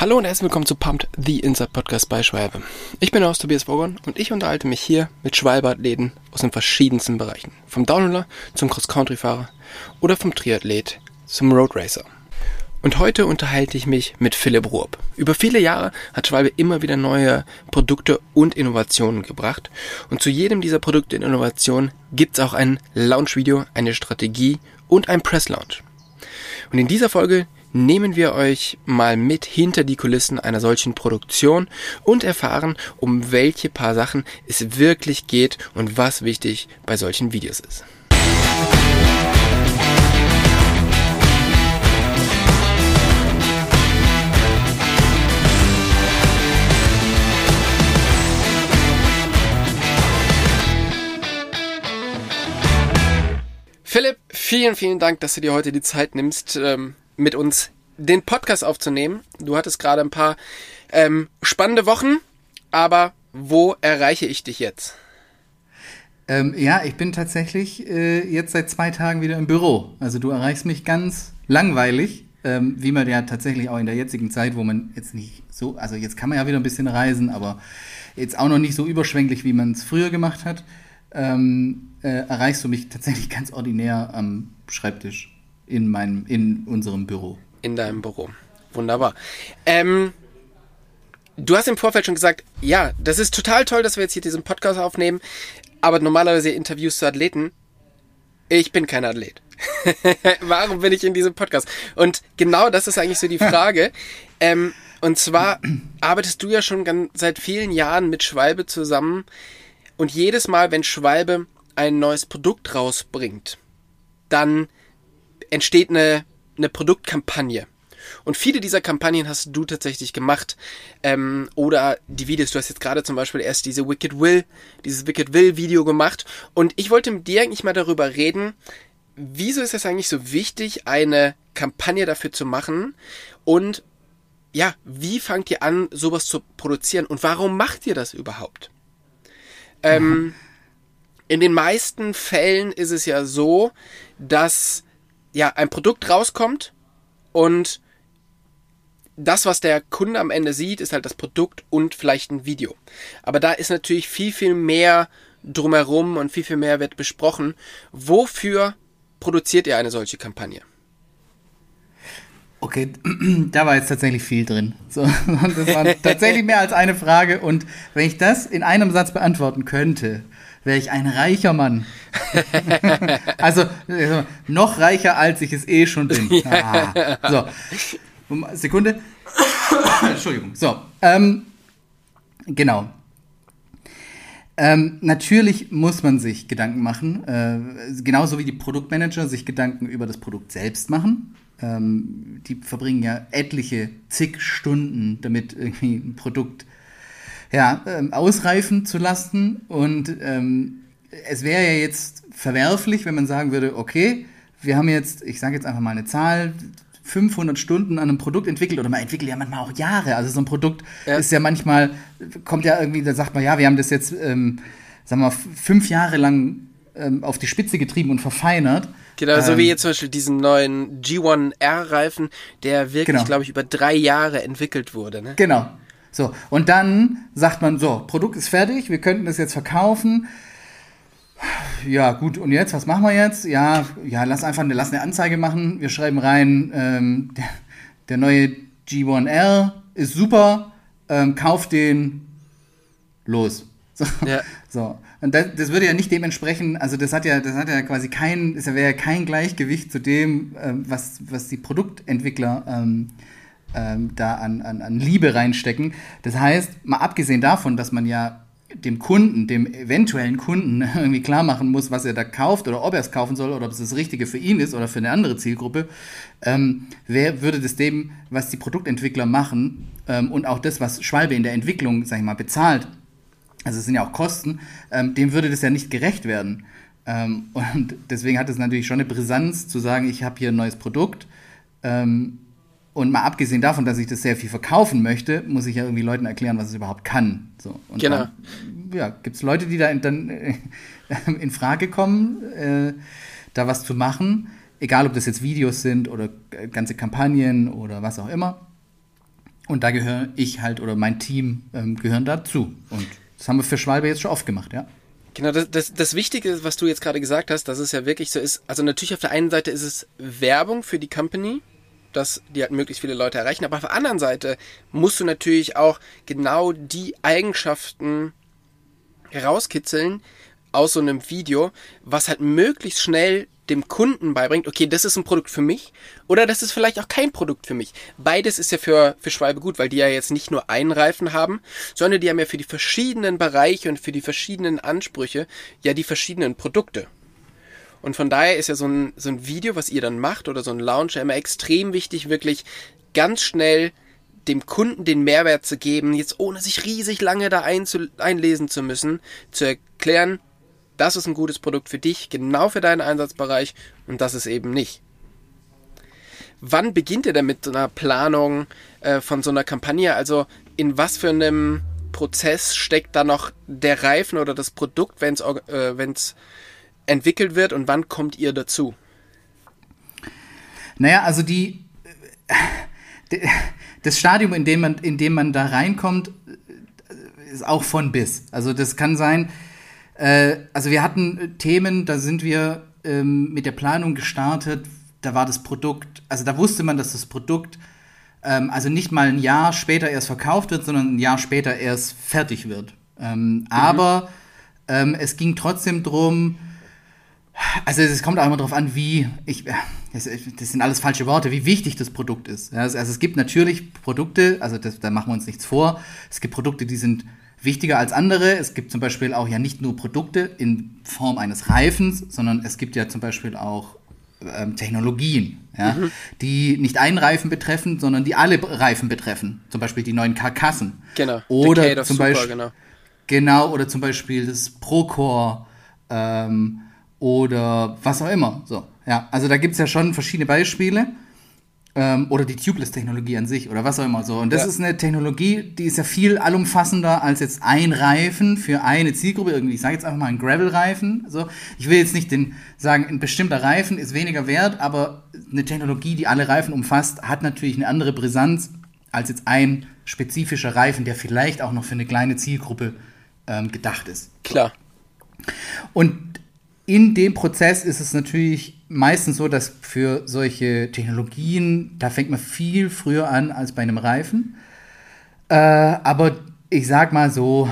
Hallo und herzlich willkommen zu Pumped, the Inside Podcast bei Schwalbe. Ich bin aus Tobias Vogon und ich unterhalte mich hier mit Schwalbe-Athleten aus den verschiedensten Bereichen. Vom Downhiller zum Cross-Country-Fahrer oder vom Triathlet zum Road Racer. Und heute unterhalte ich mich mit Philipp Ruop. Über viele Jahre hat Schwalbe immer wieder neue Produkte und Innovationen gebracht. Und zu jedem dieser Produkte und Innovationen gibt es auch ein Launch-Video, eine Strategie und ein Press-Launch. Und in dieser Folge nehmen wir euch mal mit hinter die Kulissen einer solchen Produktion und erfahren, um welche paar Sachen es wirklich geht und was wichtig bei solchen Videos ist. Philipp, vielen, vielen Dank, dass du dir heute die Zeit nimmst, ähm, mit uns den Podcast aufzunehmen. Du hattest gerade ein paar ähm, spannende Wochen, aber wo erreiche ich dich jetzt? Ähm, ja, ich bin tatsächlich äh, jetzt seit zwei Tagen wieder im Büro. Also du erreichst mich ganz langweilig, ähm, wie man ja tatsächlich auch in der jetzigen Zeit, wo man jetzt nicht so, also jetzt kann man ja wieder ein bisschen reisen, aber jetzt auch noch nicht so überschwänglich, wie man es früher gemacht hat, ähm, äh, erreichst du mich tatsächlich ganz ordinär am Schreibtisch in meinem, in unserem Büro. In deinem Büro. Wunderbar. Ähm, du hast im Vorfeld schon gesagt, ja, das ist total toll, dass wir jetzt hier diesen Podcast aufnehmen, aber normalerweise Interviews zu Athleten. Ich bin kein Athlet. Warum bin ich in diesem Podcast? Und genau das ist eigentlich so die Frage. ähm, und zwar arbeitest du ja schon ganz, seit vielen Jahren mit Schwalbe zusammen und jedes Mal, wenn Schwalbe ein neues Produkt rausbringt, dann entsteht eine, eine Produktkampagne. Und viele dieser Kampagnen hast du tatsächlich gemacht. Ähm, oder die Videos, du hast jetzt gerade zum Beispiel erst diese Wicked Will, dieses Wicked Will Video gemacht. Und ich wollte mit dir eigentlich mal darüber reden, wieso ist es eigentlich so wichtig, eine Kampagne dafür zu machen? Und ja, wie fangt ihr an, sowas zu produzieren? Und warum macht ihr das überhaupt? Ähm, in den meisten Fällen ist es ja so, dass ja, ein Produkt rauskommt und das, was der Kunde am Ende sieht, ist halt das Produkt und vielleicht ein Video. Aber da ist natürlich viel, viel mehr drumherum und viel, viel mehr wird besprochen. Wofür produziert ihr eine solche Kampagne? Okay, da war jetzt tatsächlich viel drin. So, das war tatsächlich mehr als eine Frage. Und wenn ich das in einem Satz beantworten könnte, wäre ich ein reicher Mann. also noch reicher, als ich es eh schon bin. Ah. So, Sekunde. Entschuldigung. So, ähm, genau. Ähm, natürlich muss man sich Gedanken machen, äh, genauso wie die Produktmanager sich Gedanken über das Produkt selbst machen. Ähm, die verbringen ja etliche zig Stunden, damit irgendwie ein Produkt ja, ähm, ausreifen zu lassen. Und ähm, es wäre ja jetzt verwerflich, wenn man sagen würde, okay, wir haben jetzt, ich sage jetzt einfach mal eine Zahl, 500 Stunden an einem Produkt entwickelt oder man entwickelt ja manchmal auch Jahre. Also so ein Produkt ja. ist ja manchmal, kommt ja irgendwie, da sagt man, ja, wir haben das jetzt, ähm, sagen wir mal, fünf Jahre lang ähm, auf die Spitze getrieben und verfeinert. Genau, so ähm, wie jetzt zum Beispiel diesen neuen G1R-Reifen, der wirklich, genau. glaube ich, über drei Jahre entwickelt wurde. Ne? Genau. So, und dann sagt man, so, Produkt ist fertig, wir könnten das jetzt verkaufen. Ja, gut, und jetzt, was machen wir jetzt? Ja, ja, lass einfach eine, lass eine Anzeige machen. Wir schreiben rein, ähm, der, der, neue G1R ist super, ähm, kauf den los. So, ja. so. Und das, das, würde ja nicht dementsprechend, also das hat ja, das hat ja quasi kein, es wäre ja kein Gleichgewicht zu dem, ähm, was, was die Produktentwickler ähm, ähm, da an, an, an Liebe reinstecken. Das heißt, mal abgesehen davon, dass man ja dem Kunden, dem eventuellen Kunden irgendwie klar machen muss, was er da kauft oder ob er es kaufen soll oder ob es das Richtige für ihn ist oder für eine andere Zielgruppe, ähm, wer würde das dem, was die Produktentwickler machen ähm, und auch das, was Schwalbe in der Entwicklung, sag ich mal, bezahlt, also es sind ja auch Kosten, ähm, dem würde das ja nicht gerecht werden. Ähm, und deswegen hat es natürlich schon eine Brisanz zu sagen, ich habe hier ein neues Produkt, ähm, und mal abgesehen davon, dass ich das sehr viel verkaufen möchte, muss ich ja irgendwie Leuten erklären, was es überhaupt kann. So. Und genau. Dann, ja, gibt es Leute, die da in, dann äh, in Frage kommen, äh, da was zu machen, egal ob das jetzt Videos sind oder ganze Kampagnen oder was auch immer. Und da gehöre ich halt oder mein Team ähm, gehören dazu. Und das haben wir für Schwalbe jetzt schon oft gemacht, ja. Genau, das, das, das Wichtige, was du jetzt gerade gesagt hast, dass es ja wirklich so ist, also natürlich auf der einen Seite ist es Werbung für die Company, dass die halt möglichst viele Leute erreichen, aber auf der anderen Seite musst du natürlich auch genau die Eigenschaften herauskitzeln aus so einem Video, was halt möglichst schnell dem Kunden beibringt, okay, das ist ein Produkt für mich oder das ist vielleicht auch kein Produkt für mich. Beides ist ja für, für Schwalbe gut, weil die ja jetzt nicht nur einen Reifen haben, sondern die haben ja für die verschiedenen Bereiche und für die verschiedenen Ansprüche ja die verschiedenen Produkte. Und von daher ist ja so ein, so ein Video, was ihr dann macht oder so ein Launcher immer extrem wichtig, wirklich ganz schnell dem Kunden den Mehrwert zu geben, jetzt ohne sich riesig lange da einlesen zu müssen, zu erklären, das ist ein gutes Produkt für dich, genau für deinen Einsatzbereich und das ist eben nicht. Wann beginnt ihr denn mit so einer Planung äh, von so einer Kampagne? Also in was für einem Prozess steckt da noch der Reifen oder das Produkt, wenn es äh, entwickelt wird und wann kommt ihr dazu? Naja, also die, das Stadium, in dem man, in dem man da reinkommt, ist auch von bis. Also das kann sein, äh, also wir hatten äh, Themen, da sind wir ähm, mit der Planung gestartet. Da war das Produkt, also da wusste man, dass das Produkt ähm, also nicht mal ein Jahr später erst verkauft wird, sondern ein Jahr später erst fertig wird. Ähm, mhm. Aber ähm, es ging trotzdem drum. Also es kommt auch immer darauf an, wie ich, das, das, sind alles falsche Worte, wie wichtig das Produkt ist. Also, es gibt natürlich Produkte, also das, da machen wir uns nichts vor. Es gibt Produkte, die sind wichtiger als andere. Es gibt zum Beispiel auch ja nicht nur Produkte in Form eines Reifens, sondern es gibt ja zum Beispiel auch ähm, Technologien, ja, mhm. die nicht einen Reifen betreffen, sondern die alle Reifen betreffen. Zum Beispiel die neuen Karkassen. Genau. Oder zum Super, Beispiel genau. genau. oder zum Beispiel das Procore ähm, oder was auch immer. So, ja, also da gibt es ja schon verschiedene Beispiele. Ähm, oder die Tubeless-Technologie an sich oder was auch immer so. Und das ja. ist eine Technologie, die ist ja viel allumfassender als jetzt ein Reifen für eine Zielgruppe. Irgendwie, ich sage jetzt einfach mal ein Gravel-Reifen. So. Ich will jetzt nicht den, sagen, ein bestimmter Reifen ist weniger wert, aber eine Technologie, die alle Reifen umfasst, hat natürlich eine andere Brisanz als jetzt ein spezifischer Reifen, der vielleicht auch noch für eine kleine Zielgruppe ähm, gedacht ist. Klar. Und in dem Prozess ist es natürlich meistens so, dass für solche Technologien, da fängt man viel früher an als bei einem Reifen. Äh, aber ich sag mal so,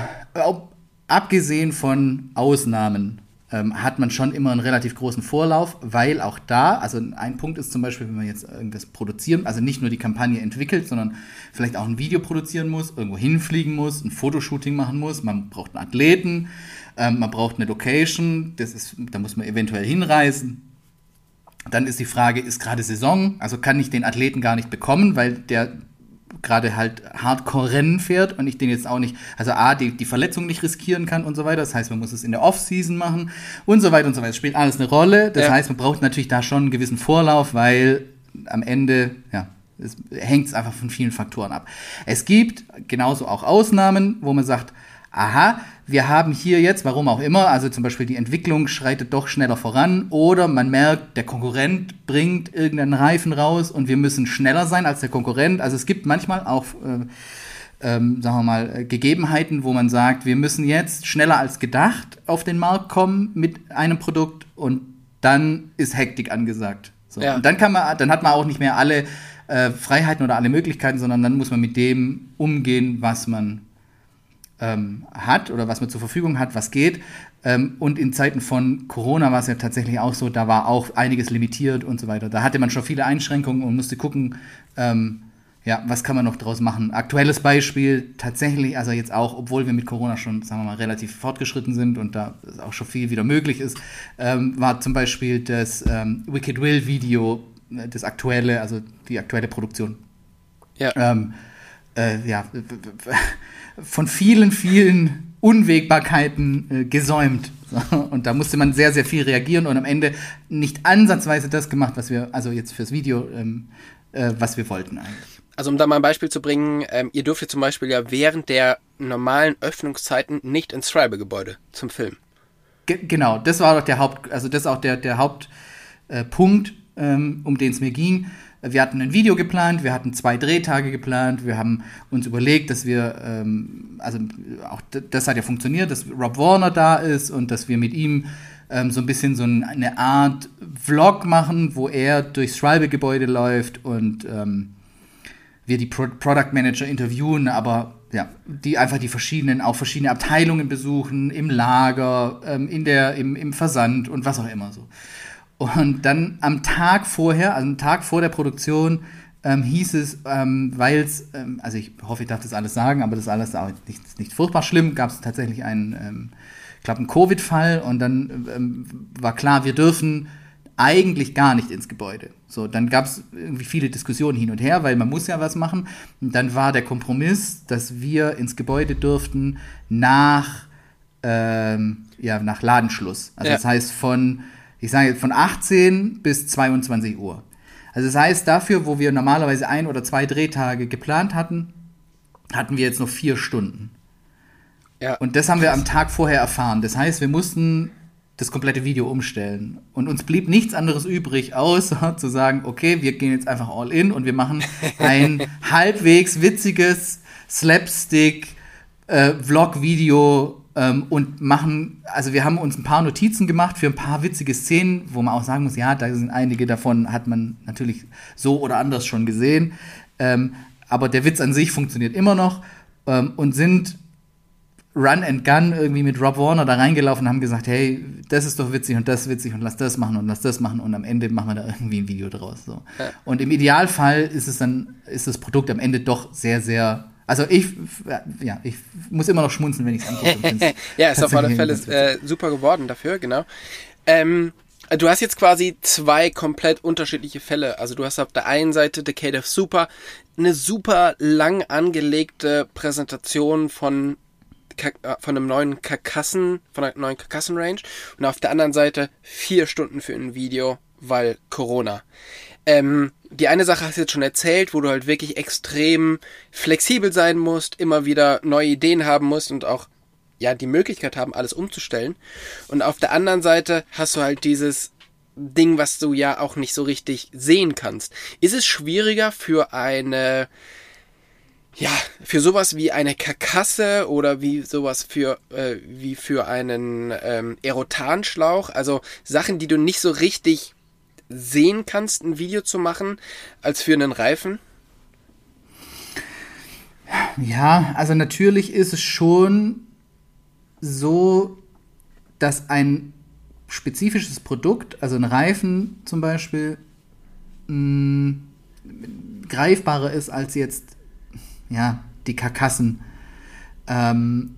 abgesehen von Ausnahmen, ähm, hat man schon immer einen relativ großen Vorlauf, weil auch da, also ein Punkt ist zum Beispiel, wenn man jetzt irgendwas produzieren, also nicht nur die Kampagne entwickelt, sondern vielleicht auch ein Video produzieren muss, irgendwo hinfliegen muss, ein Fotoshooting machen muss, man braucht einen Athleten, ähm, man braucht eine Location, das ist, da muss man eventuell hinreisen. Dann ist die Frage, ist gerade Saison? Also kann ich den Athleten gar nicht bekommen, weil der gerade halt Hardcore-Rennen fährt und ich den jetzt auch nicht, also A, die, die Verletzung nicht riskieren kann und so weiter. Das heißt, man muss es in der Off-Season machen und so weiter und so weiter. Das spielt alles eine Rolle. Das ja. heißt, man braucht natürlich da schon einen gewissen Vorlauf, weil am Ende, ja, es hängt einfach von vielen Faktoren ab. Es gibt genauso auch Ausnahmen, wo man sagt, aha, wir haben hier jetzt, warum auch immer, also zum Beispiel die Entwicklung schreitet doch schneller voran oder man merkt, der Konkurrent bringt irgendeinen Reifen raus und wir müssen schneller sein als der Konkurrent. Also es gibt manchmal auch, äh, ähm, sagen wir mal, Gegebenheiten, wo man sagt, wir müssen jetzt schneller als gedacht auf den Markt kommen mit einem Produkt und dann ist Hektik angesagt. So. Ja. Und dann kann man, dann hat man auch nicht mehr alle äh, Freiheiten oder alle Möglichkeiten, sondern dann muss man mit dem umgehen, was man ähm, hat oder was man zur Verfügung hat, was geht. Ähm, und in Zeiten von Corona war es ja tatsächlich auch so, da war auch einiges limitiert und so weiter. Da hatte man schon viele Einschränkungen und musste gucken, ähm, ja, was kann man noch draus machen? Aktuelles Beispiel, tatsächlich, also jetzt auch, obwohl wir mit Corona schon, sagen wir mal, relativ fortgeschritten sind und da auch schon viel wieder möglich ist, ähm, war zum Beispiel das ähm, Wicked Will Video, äh, das aktuelle, also die aktuelle Produktion. Ja. Ähm, äh, ja, von vielen, vielen Unwägbarkeiten äh, gesäumt. Und da musste man sehr, sehr viel reagieren und am Ende nicht ansatzweise das gemacht, was wir, also jetzt fürs Video, ähm, äh, was wir wollten eigentlich. Also um da mal ein Beispiel zu bringen, ähm, ihr dürft zum Beispiel ja während der normalen Öffnungszeiten nicht ins Schreibegebäude zum Film. Ge genau, das war doch der Haupt, also das ist auch der, der Hauptpunkt, äh, ähm, um den es mir ging. Wir hatten ein Video geplant, wir hatten zwei Drehtage geplant, wir haben uns überlegt, dass wir, ähm, also auch das hat ja funktioniert, dass Rob Warner da ist und dass wir mit ihm ähm, so ein bisschen so eine Art Vlog machen, wo er durchs Schreibegebäude läuft und ähm, wir die Pro Product Manager interviewen, aber ja, die einfach die verschiedenen, auch verschiedene Abteilungen besuchen, im Lager, ähm, in der, im, im Versand und was auch immer so. Und dann am Tag vorher, also am Tag vor der Produktion, ähm, hieß es, ähm, weil es, ähm, also ich hoffe, ich darf das alles sagen, aber das ist alles auch nicht, nicht furchtbar schlimm, gab es tatsächlich einen, ähm, ich glaube, einen Covid-Fall und dann ähm, war klar, wir dürfen eigentlich gar nicht ins Gebäude. So, dann gab es irgendwie viele Diskussionen hin und her, weil man muss ja was machen. Und dann war der Kompromiss, dass wir ins Gebäude durften nach, ähm, ja, nach Ladenschluss. Also ja. das heißt von, ich sage jetzt von 18 bis 22 Uhr. Also das heißt, dafür, wo wir normalerweise ein oder zwei Drehtage geplant hatten, hatten wir jetzt noch vier Stunden. Ja. Und das haben wir am Tag vorher erfahren. Das heißt, wir mussten das komplette Video umstellen. Und uns blieb nichts anderes übrig, außer zu sagen, okay, wir gehen jetzt einfach all in und wir machen ein halbwegs witziges Slapstick äh, Vlog-Video und machen, also wir haben uns ein paar Notizen gemacht für ein paar witzige Szenen, wo man auch sagen muss, ja, da sind einige davon, hat man natürlich so oder anders schon gesehen. Ähm, aber der Witz an sich funktioniert immer noch ähm, und sind Run and Gun irgendwie mit Rob Warner da reingelaufen und haben gesagt, hey, das ist doch witzig und das ist witzig und lass das machen und lass das machen und am Ende machen wir da irgendwie ein Video draus. So. Und im Idealfall ist es dann, ist das Produkt am Ende doch sehr, sehr also ich, ja, ich muss immer noch schmunzeln, wenn ich es angucke. ja, ist auf alle Fälle äh, super geworden dafür, genau. Ähm, du hast jetzt quasi zwei komplett unterschiedliche Fälle. Also du hast auf der einen Seite Decade of Super, eine super lang angelegte Präsentation von äh, von einem neuen Karkassen, von einer neuen Karkassen-Range und auf der anderen Seite vier Stunden für ein Video, weil Corona. Ähm, die eine Sache hast du jetzt schon erzählt, wo du halt wirklich extrem flexibel sein musst, immer wieder neue Ideen haben musst und auch ja die Möglichkeit haben, alles umzustellen. Und auf der anderen Seite hast du halt dieses Ding, was du ja auch nicht so richtig sehen kannst. Ist es schwieriger für eine ja, für sowas wie eine Karkasse oder wie sowas für, äh, wie für einen ähm, Erotanschlauch, also Sachen, die du nicht so richtig sehen kannst, ein Video zu machen, als für einen Reifen? Ja, also natürlich ist es schon so, dass ein spezifisches Produkt, also ein Reifen zum Beispiel, mh, greifbarer ist als jetzt ja, die Karkassen. Ähm,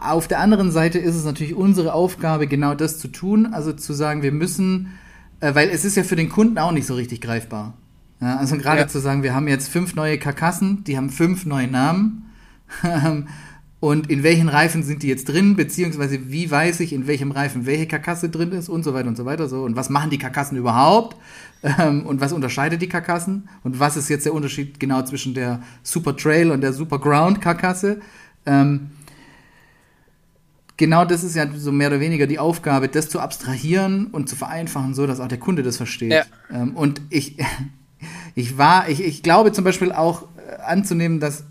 auf der anderen Seite ist es natürlich unsere Aufgabe, genau das zu tun, also zu sagen, wir müssen, äh, weil es ist ja für den Kunden auch nicht so richtig greifbar. Ja, also gerade ja. zu sagen, wir haben jetzt fünf neue Karkassen, die haben fünf neue Namen. und in welchen Reifen sind die jetzt drin, beziehungsweise wie weiß ich, in welchem Reifen welche Karkasse drin ist und so weiter und so weiter so. Und was machen die Karkassen überhaupt? Ähm, und was unterscheidet die Karkassen? Und was ist jetzt der Unterschied genau zwischen der Super Trail und der Super Ground Karkasse? Ähm, genau das ist ja so mehr oder weniger die Aufgabe, das zu abstrahieren und zu vereinfachen, so dass auch der Kunde das versteht. Ja. Ähm, und ich, ich war, ich, ich glaube zum Beispiel auch äh, anzunehmen, dass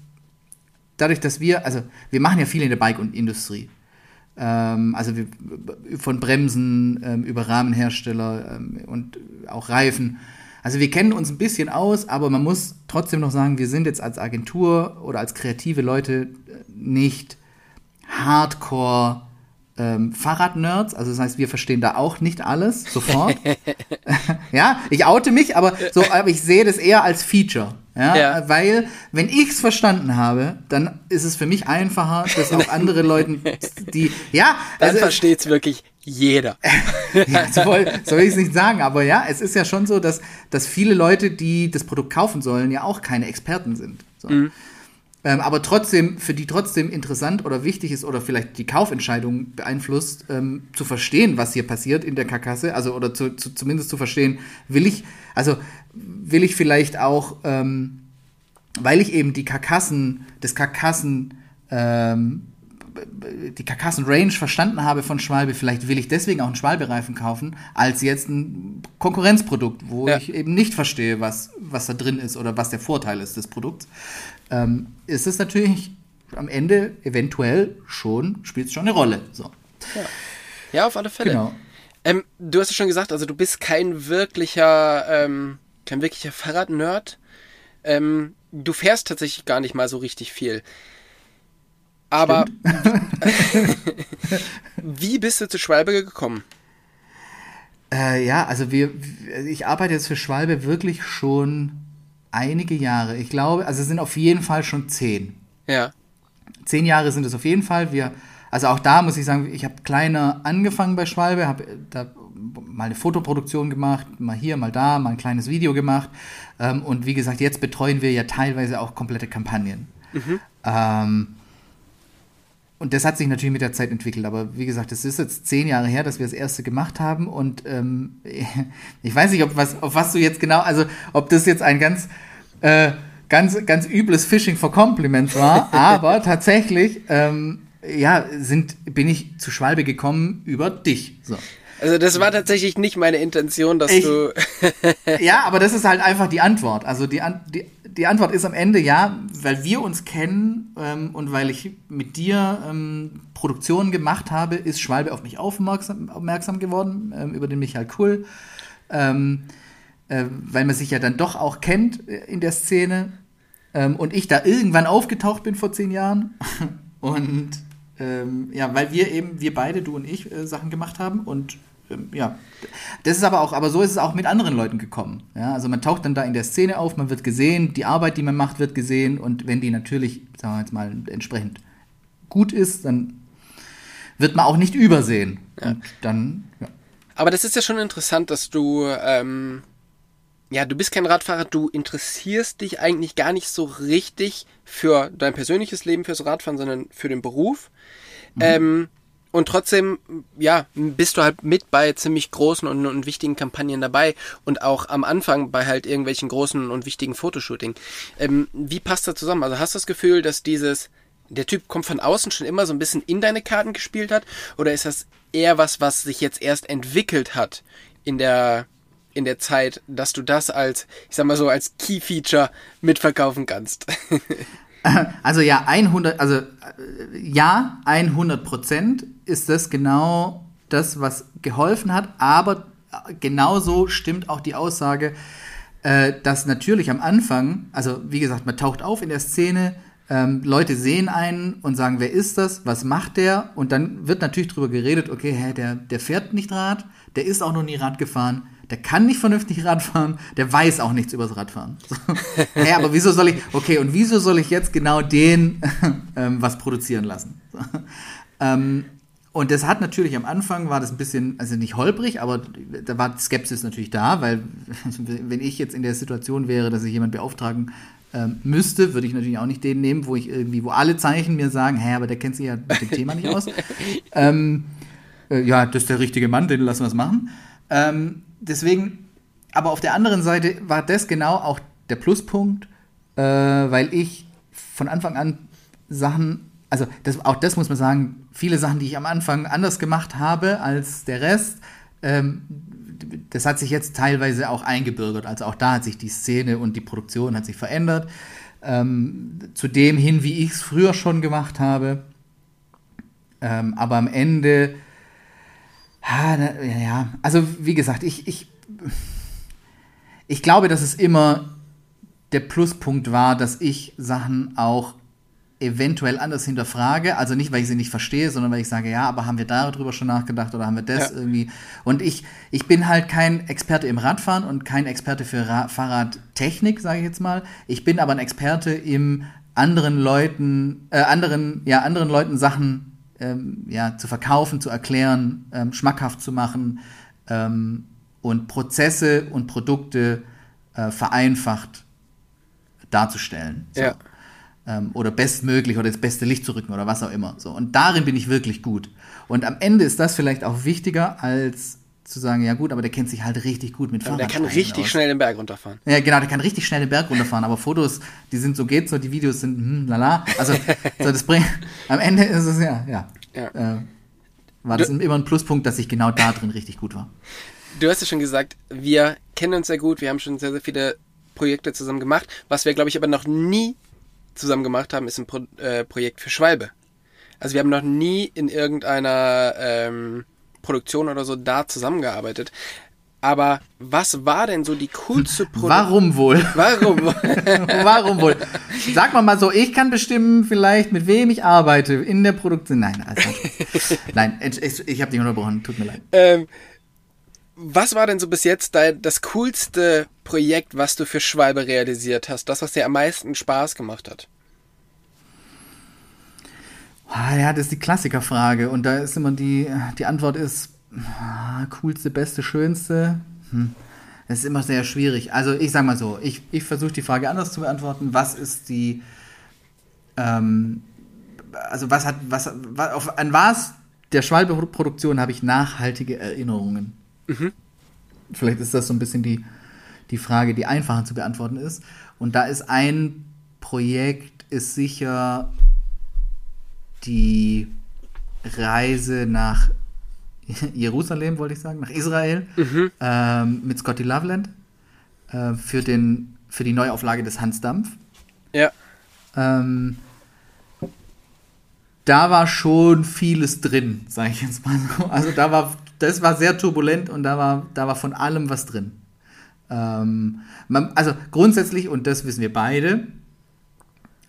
dadurch, dass wir, also wir machen ja viel in der Bike-Industrie. Ähm, also wir, von Bremsen ähm, über Rahmenhersteller ähm, und auch Reifen. Also wir kennen uns ein bisschen aus, aber man muss trotzdem noch sagen, wir sind jetzt als Agentur oder als kreative Leute nicht hardcore ähm, Fahrradnerds, also das heißt, wir verstehen da auch nicht alles sofort. ja, ich oute mich, aber so, aber ich sehe das eher als Feature. Ja, ja. weil wenn ich es verstanden habe, dann ist es für mich einfacher, dass auch andere Leute, die, ja, dann also, versteht es wirklich jeder. ja, so soll, soll ich es nicht sagen, aber ja, es ist ja schon so, dass, dass viele Leute, die das Produkt kaufen sollen, ja auch keine Experten sind. So. Mhm ähm, aber trotzdem, für die trotzdem interessant oder wichtig ist oder vielleicht die Kaufentscheidung beeinflusst, ähm, zu verstehen, was hier passiert in der Karkasse, also oder zu, zu, zumindest zu verstehen, will ich, also will ich vielleicht auch, ähm, weil ich eben die Karkassen, das Karkassen, ähm, die Karkassenrange verstanden habe von Schwalbe, vielleicht will ich deswegen auch einen Schwalbe-Reifen kaufen, als jetzt ein Konkurrenzprodukt, wo ja. ich eben nicht verstehe, was, was da drin ist oder was der Vorteil ist des Produkts, ähm, ist es natürlich am Ende eventuell schon, spielt es schon eine Rolle. So. Ja. ja, auf alle Fälle. Genau. Ähm, du hast es schon gesagt, also du bist kein wirklicher, ähm, kein wirklicher Fahrradnerd. Ähm, du fährst tatsächlich gar nicht mal so richtig viel. Aber wie bist du zu Schwalbe gekommen? Äh, ja, also wir, ich arbeite jetzt für Schwalbe wirklich schon einige Jahre. Ich glaube, also es sind auf jeden Fall schon zehn. Ja. Zehn Jahre sind es auf jeden Fall. Wir, also auch da muss ich sagen, ich habe kleiner angefangen bei Schwalbe, habe da mal eine Fotoproduktion gemacht, mal hier, mal da, mal ein kleines Video gemacht. Ähm, und wie gesagt, jetzt betreuen wir ja teilweise auch komplette Kampagnen. Mhm. Ähm, und das hat sich natürlich mit der Zeit entwickelt. Aber wie gesagt, es ist jetzt zehn Jahre her, dass wir das erste gemacht haben. Und ähm, ich weiß nicht, ob was, auf was du jetzt genau, also ob das jetzt ein ganz, äh, ganz, ganz übles Phishing for Compliments war. aber tatsächlich, ähm, ja, sind, bin ich zu Schwalbe gekommen über dich. So. Also das war tatsächlich nicht meine Intention, dass ich, du. ja, aber das ist halt einfach die Antwort. Also die, die, die Antwort ist am Ende ja, weil wir uns kennen ähm, und weil ich mit dir ähm, Produktionen gemacht habe, ist Schwalbe auf mich aufmerksam, aufmerksam geworden ähm, über den Michael Kull, ähm, äh, weil man sich ja dann doch auch kennt äh, in der Szene ähm, und ich da irgendwann aufgetaucht bin vor zehn Jahren und ähm, ja, weil wir eben, wir beide, du und ich, äh, Sachen gemacht haben und ja, das ist aber auch, aber so ist es auch mit anderen Leuten gekommen. Ja, also man taucht dann da in der Szene auf, man wird gesehen, die Arbeit, die man macht, wird gesehen und wenn die natürlich, sagen wir jetzt mal, entsprechend gut ist, dann wird man auch nicht übersehen. Ja. Und dann, ja. Aber das ist ja schon interessant, dass du, ähm, ja, du bist kein Radfahrer, du interessierst dich eigentlich gar nicht so richtig für dein persönliches Leben, fürs Radfahren, sondern für den Beruf. Mhm. Ähm, und trotzdem, ja, bist du halt mit bei ziemlich großen und, und, wichtigen Kampagnen dabei und auch am Anfang bei halt irgendwelchen großen und wichtigen Fotoshooting. Ähm, wie passt das zusammen? Also hast du das Gefühl, dass dieses, der Typ kommt von außen schon immer so ein bisschen in deine Karten gespielt hat? Oder ist das eher was, was sich jetzt erst entwickelt hat in der, in der Zeit, dass du das als, ich sag mal so, als Key Feature mitverkaufen kannst? Also ja, 100, also äh, ja, 100 Prozent ist das genau das, was geholfen hat, aber genauso stimmt auch die Aussage, äh, dass natürlich am Anfang, also wie gesagt, man taucht auf in der Szene, ähm, Leute sehen einen und sagen, wer ist das, was macht der? Und dann wird natürlich drüber geredet, okay, hä, der, der fährt nicht Rad, der ist auch noch nie Rad gefahren, der kann nicht vernünftig Rad fahren, der weiß auch nichts übers Radfahren. So. Hä, aber wieso soll ich, okay, und wieso soll ich jetzt genau den ähm, was produzieren lassen? So. Ähm, und das hat natürlich am Anfang war das ein bisschen, also nicht holprig, aber da war Skepsis natürlich da, weil wenn ich jetzt in der Situation wäre, dass ich jemand beauftragen ähm, müsste, würde ich natürlich auch nicht den nehmen, wo ich irgendwie, wo alle Zeichen mir sagen, hä, aber der kennt sich ja mit dem Thema nicht aus. ähm, äh, ja, das ist der richtige Mann, den lassen wir es machen. Ähm, deswegen, aber auf der anderen Seite war das genau auch der Pluspunkt, äh, weil ich von Anfang an Sachen, also das, auch das muss man sagen, viele Sachen, die ich am Anfang anders gemacht habe als der Rest, ähm, das hat sich jetzt teilweise auch eingebürgert. Also auch da hat sich die Szene und die Produktion hat sich verändert. Ähm, zu dem hin, wie ich es früher schon gemacht habe. Ähm, aber am Ende ja, ja, also wie gesagt, ich, ich, ich glaube, dass es immer der Pluspunkt war, dass ich Sachen auch eventuell anders hinterfrage. Also nicht, weil ich sie nicht verstehe, sondern weil ich sage, ja, aber haben wir darüber schon nachgedacht oder haben wir das ja. irgendwie. Und ich, ich bin halt kein Experte im Radfahren und kein Experte für Ra Fahrradtechnik, sage ich jetzt mal. Ich bin aber ein Experte im anderen Leuten, äh, anderen, ja, anderen Leuten Sachen ähm, ja, zu verkaufen, zu erklären, ähm, schmackhaft zu machen ähm, und Prozesse und Produkte äh, vereinfacht darzustellen. So. Ja. Ähm, oder bestmöglich oder das beste Licht zu rücken oder was auch immer. So. Und darin bin ich wirklich gut. Und am Ende ist das vielleicht auch wichtiger als zu sagen, ja gut, aber der kennt sich halt richtig gut mit Aber der kann richtig aus. schnell den Berg runterfahren. Ja, genau, der kann richtig schnell den Berg runterfahren, aber Fotos, die sind so geht so, die Videos sind hm, lala. Also, so das bringt, am Ende ist es ja, ja. Ja. Äh, war das immer ein Pluspunkt, dass ich genau da drin richtig gut war. Du hast ja schon gesagt, wir kennen uns sehr gut, wir haben schon sehr, sehr viele Projekte zusammen gemacht. Was wir, glaube ich, aber noch nie zusammen gemacht haben, ist ein Pro äh, Projekt für Schwalbe. Also wir haben noch nie in irgendeiner ähm, Produktion oder so da zusammengearbeitet. Aber was war denn so die coolste Produktion? Warum wohl? Warum? Warum wohl? Sag mal mal so, ich kann bestimmen vielleicht, mit wem ich arbeite in der Produktion. Nein, also, nein, ich, ich habe dich unterbrochen, tut mir leid. ähm, was war denn so bis jetzt das coolste Projekt, was du für Schwalbe realisiert hast? Das, was dir am meisten Spaß gemacht hat? Ah, Ja, das ist die Klassikerfrage. Und da ist immer die, die Antwort ist, ah, coolste, beste, schönste. Hm. Das ist immer sehr schwierig. Also ich sag mal so, ich, ich versuche die Frage anders zu beantworten. Was ist die, ähm, also was hat, was, was auf, an was der Schwalbe-Produktion habe ich nachhaltige Erinnerungen? Vielleicht ist das so ein bisschen die, die Frage, die einfacher zu beantworten ist. Und da ist ein Projekt, ist sicher die Reise nach Jerusalem, wollte ich sagen, nach Israel, ähm, mit Scotty Loveland äh, für, den, für die Neuauflage des Hans Dampf. Ja. Ähm, da war schon vieles drin, sage ich jetzt mal so. Also da war, das war sehr turbulent und da war, da war von allem was drin. Ähm, man, also grundsätzlich, und das wissen wir beide,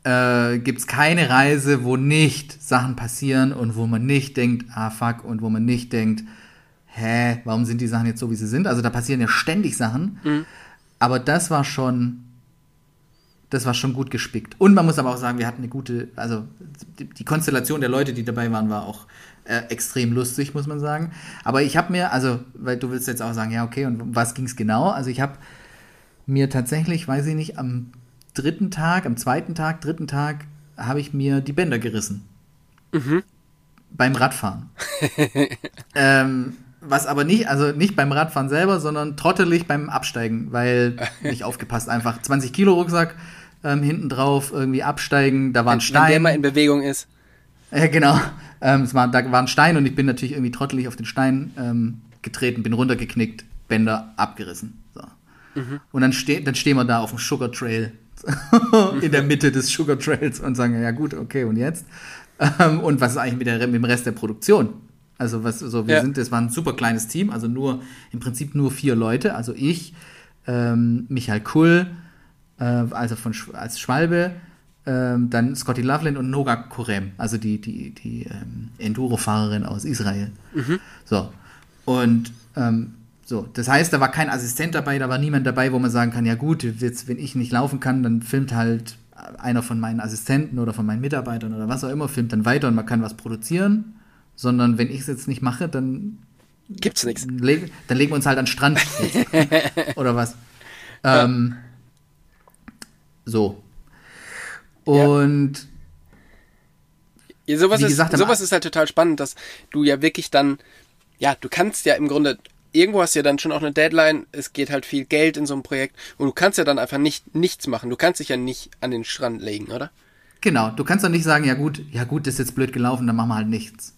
äh, gibt es keine Reise, wo nicht Sachen passieren und wo man nicht denkt, ah fuck, und wo man nicht denkt, hä, warum sind die Sachen jetzt so, wie sie sind? Also da passieren ja ständig Sachen. Aber das war schon, das war schon gut gespickt. Und man muss aber auch sagen, wir hatten eine gute, also die, die Konstellation der Leute, die dabei waren, war auch äh, extrem lustig, muss man sagen. Aber ich habe mir, also, weil du willst jetzt auch sagen, ja, okay, und was ging es genau? Also ich habe mir tatsächlich, weiß ich nicht, am dritten Tag, am zweiten Tag, dritten Tag, habe ich mir die Bänder gerissen. Beim Radfahren. ähm, was aber nicht, also nicht beim Radfahren selber, sondern trottelig beim Absteigen, weil nicht aufgepasst, einfach 20 Kilo Rucksack ähm, hinten drauf, irgendwie absteigen, da war ein Wenn der mal in Bewegung ist. Ja, genau. Ähm, es war, da war ein Stein und ich bin natürlich irgendwie trottelig auf den Stein ähm, getreten, bin runtergeknickt, Bänder abgerissen. So. Und dann, ste dann stehen wir da auf dem Sugar Trail, in der Mitte des Sugar Trails und sagen, ja gut, okay, und jetzt? Ähm, und was ist eigentlich mit, der, mit dem Rest der Produktion? Also was, so wir Ja. sind, das war ein super kleines Team, also nur, im Prinzip nur vier Leute, also ich, ähm, Michael Kull, äh, also von als Schwalbe, ähm, dann Scotty Loveland und Noga Korem, also die, die, die ähm, Enduro-Fahrerin aus Israel. So. Und ähm, so, das heißt, da war kein Assistent dabei, da war niemand dabei, wo man sagen kann, ja gut, jetzt, wenn ich nicht laufen kann, dann filmt halt einer von meinen Assistenten oder von meinen Mitarbeitern oder was auch immer, filmt dann weiter und man kann was produzieren. Sondern wenn ich es jetzt nicht mache, dann Gibt's nichts. leg, dann legen wir uns halt an den Strand. Oder was? Ähm, so. Und Ja, sowas, Wie ist, gesagt, am sowas ist halt total spannend, dass du ja wirklich dann, ja, du kannst ja im Grunde, irgendwo hast du ja dann schon auch eine Deadline, es geht halt viel Geld in so einem Projekt und du kannst ja dann einfach nicht nichts machen. Du kannst dich ja nicht an den Strand legen, oder? Genau, du kannst doch nicht sagen, ja gut, ja gut, das ist jetzt blöd gelaufen, dann machen wir halt nichts.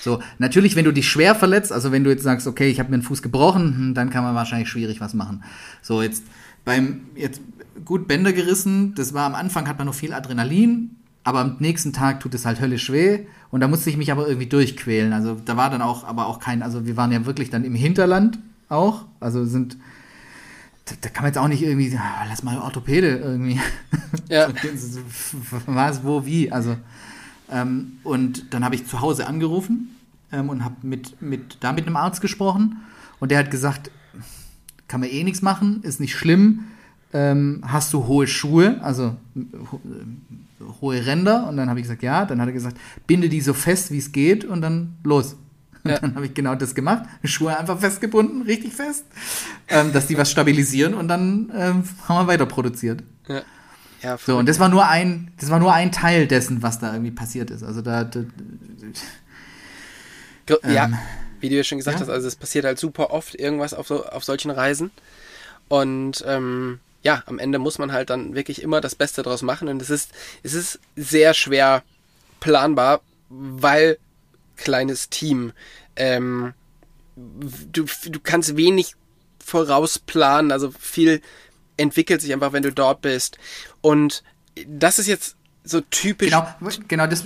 So, natürlich, wenn du dich schwer verletzt, also wenn du jetzt sagst, okay, ich habe mir den Fuß gebrochen, hm, dann kann man wahrscheinlich schwierig was machen. So, jetzt beim, jetzt gut Bänder gerissen, das war am Anfang, hat man noch viel Adrenalin, aber am nächsten Tag tut es halt höllisch weh und da musste ich mich aber irgendwie durchquälen. Also da war dann auch, aber auch kein, also wir waren ja wirklich dann im Hinterland auch, also sind, da, da kann man jetzt auch nicht irgendwie, ah, lass mal Orthopäde irgendwie. Ja. Was, wo, wie, also ähm, und dann habe ich zu Hause angerufen ähm, und habe mit, mit, da mit einem Arzt gesprochen. Und der hat gesagt, kann man eh nichts machen, ist nicht schlimm. Ähm, hast du hohe Schuhe, also ho äh, hohe Ränder? Und dann habe ich gesagt, ja. Dann hat er gesagt, binde die so fest, wie es geht und dann los. Und Ja. dann habe ich genau das gemacht. Schuhe einfach festgebunden, richtig fest, ähm, dass die was stabilisieren und dann ähm, haben wir weiter produziert. Ja. Ja, So, und das war nur ein, das war nur ein Teil dessen, was da irgendwie passiert ist. Also da, da ja. ähm, wie du ja schon gesagt ja. hast, also es passiert halt super oft irgendwas auf, so, auf solchen Reisen. Und ähm, ja, am Ende muss man halt dann wirklich immer das Beste draus machen. Und es ist, es ist sehr schwer planbar, weil kleines Team. Ähm, du, du kannst wenig vorausplanen, also viel entwickelt sich einfach, wenn du dort bist. Und das ist jetzt so typisch. Genau, genau das,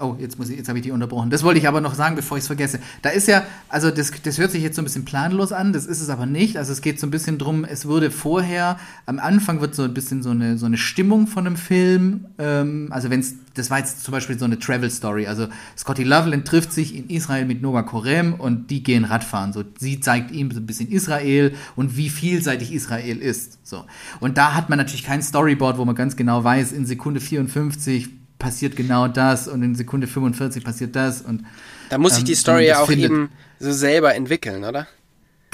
Oh, jetzt jetzt habe ich die unterbrochen. Das wollte ich aber noch sagen, bevor ich es vergesse. Da ist ja, also das, das hört sich jetzt so ein bisschen planlos an, das ist es aber nicht. Also es geht so ein bisschen drum, es wurde vorher, am Anfang wird so ein bisschen so eine, so eine Stimmung von einem Film. Ähm, also wenn es, das war jetzt zum Beispiel so eine Travel Story. Also Scotty Loveland trifft sich in Israel mit Nova Korem und die gehen Radfahren. So, sie zeigt ihm so ein bisschen Israel und wie vielseitig Israel ist. So. Und da hat man natürlich kein Storyboard, wo man ganz genau weiß, in Sekunde 54 passiert genau das und in Sekunde 45 passiert das und da muss sich ähm, die Story ja auch findet. eben so selber entwickeln, oder?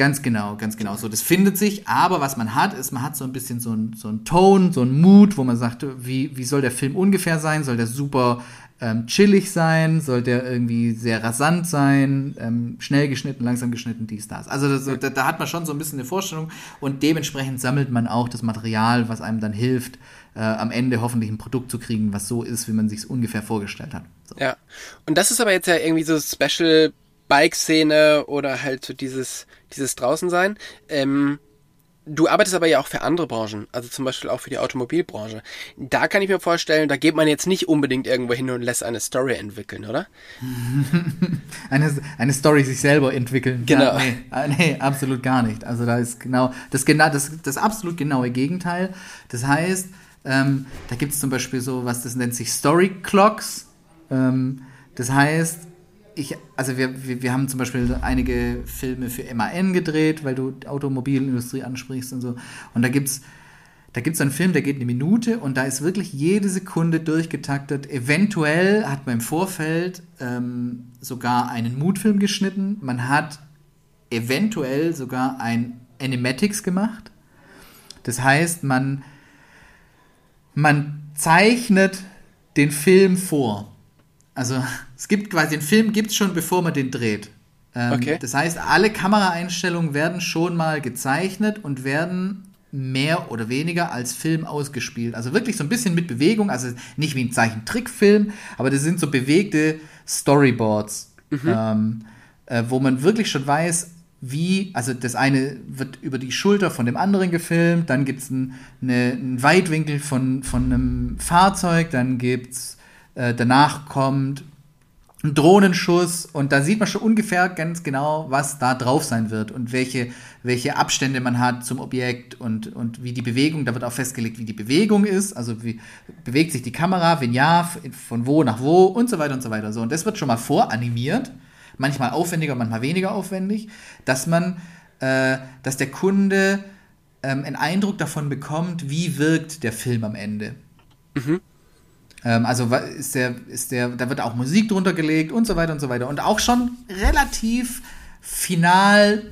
Ganz genau, ganz genau. So, das findet sich, aber was man hat, ist, man hat so ein bisschen so ein, so ein Tone, so ein Mood, wo man sagt, wie, wie soll der Film ungefähr sein? Soll der super ähm, chillig sein? Soll der irgendwie sehr rasant sein? Ähm, schnell geschnitten, langsam geschnitten, dies, das. Also das, da, da, hat man schon so ein bisschen eine Vorstellung und dementsprechend sammelt man auch das Material, was einem dann hilft, äh, am Ende hoffentlich ein Produkt zu kriegen, was so ist, wie man sich ungefähr vorgestellt hat. So. Ja. Und das ist aber jetzt ja irgendwie so Special Bike-Szene oder halt so dieses, dieses Draußensein. Ähm, Du arbeitest aber ja auch für andere Branchen, also zum Beispiel auch für die Automobilbranche. Da kann ich mir vorstellen, da geht man jetzt nicht unbedingt irgendwo hin und lässt eine Story entwickeln, oder? eine, eine Story sich selber entwickeln. Genau. Ja, nee, äh, nee, absolut gar nicht. Also da ist genau das, genau, das, das absolut genaue Gegenteil. Das heißt, ähm, da gibt es zum Beispiel so, was das nennt sich Story Clocks. Ähm, das heißt, ich, also wir, wir, wir haben zum Beispiel einige Filme für MAN gedreht, weil du die Automobilindustrie ansprichst und so. Und da gibt's da gibt's einen Film, der geht eine Minute und da ist wirklich jede Sekunde durchgetaktet. Eventuell hat man im Vorfeld ähm, sogar einen Mutfilm geschnitten. Man hat eventuell sogar ein Animatics gemacht. Das heißt, man, man zeichnet den Film vor. Also es gibt quasi den Film gibt es schon, bevor man den dreht. Ähm, okay. Das heißt, alle Kameraeinstellungen werden schon mal gezeichnet und werden mehr oder weniger als Film ausgespielt. Also wirklich so ein bisschen mit Bewegung, also nicht wie ein Zeichentrickfilm, aber das sind so bewegte Storyboards, mhm. ähm, äh, wo man wirklich schon weiß, wie, also das eine wird über die Schulter von dem anderen gefilmt, dann gibt es ein, eine, einen Weitwinkel von, von einem Fahrzeug, dann gibt es, äh, danach kommt ein Drohnenschuss und da sieht man schon ungefähr ganz genau, was da drauf sein wird und welche, welche Abstände man hat zum Objekt und, und wie die Bewegung, da wird auch festgelegt, wie die Bewegung ist, also wie bewegt sich die Kamera, wenn ja, von wo nach wo und so weiter und so weiter. So, und das wird schon mal voranimiert, manchmal aufwendiger, manchmal weniger aufwendig, dass man, äh, dass der Kunde ähm, einen Eindruck davon bekommt, wie wirkt der Film am Ende. Mhm. Ähm, also ist der, ist der, da wird auch Musik drunter gelegt und so weiter und so weiter. Und auch schon relativ final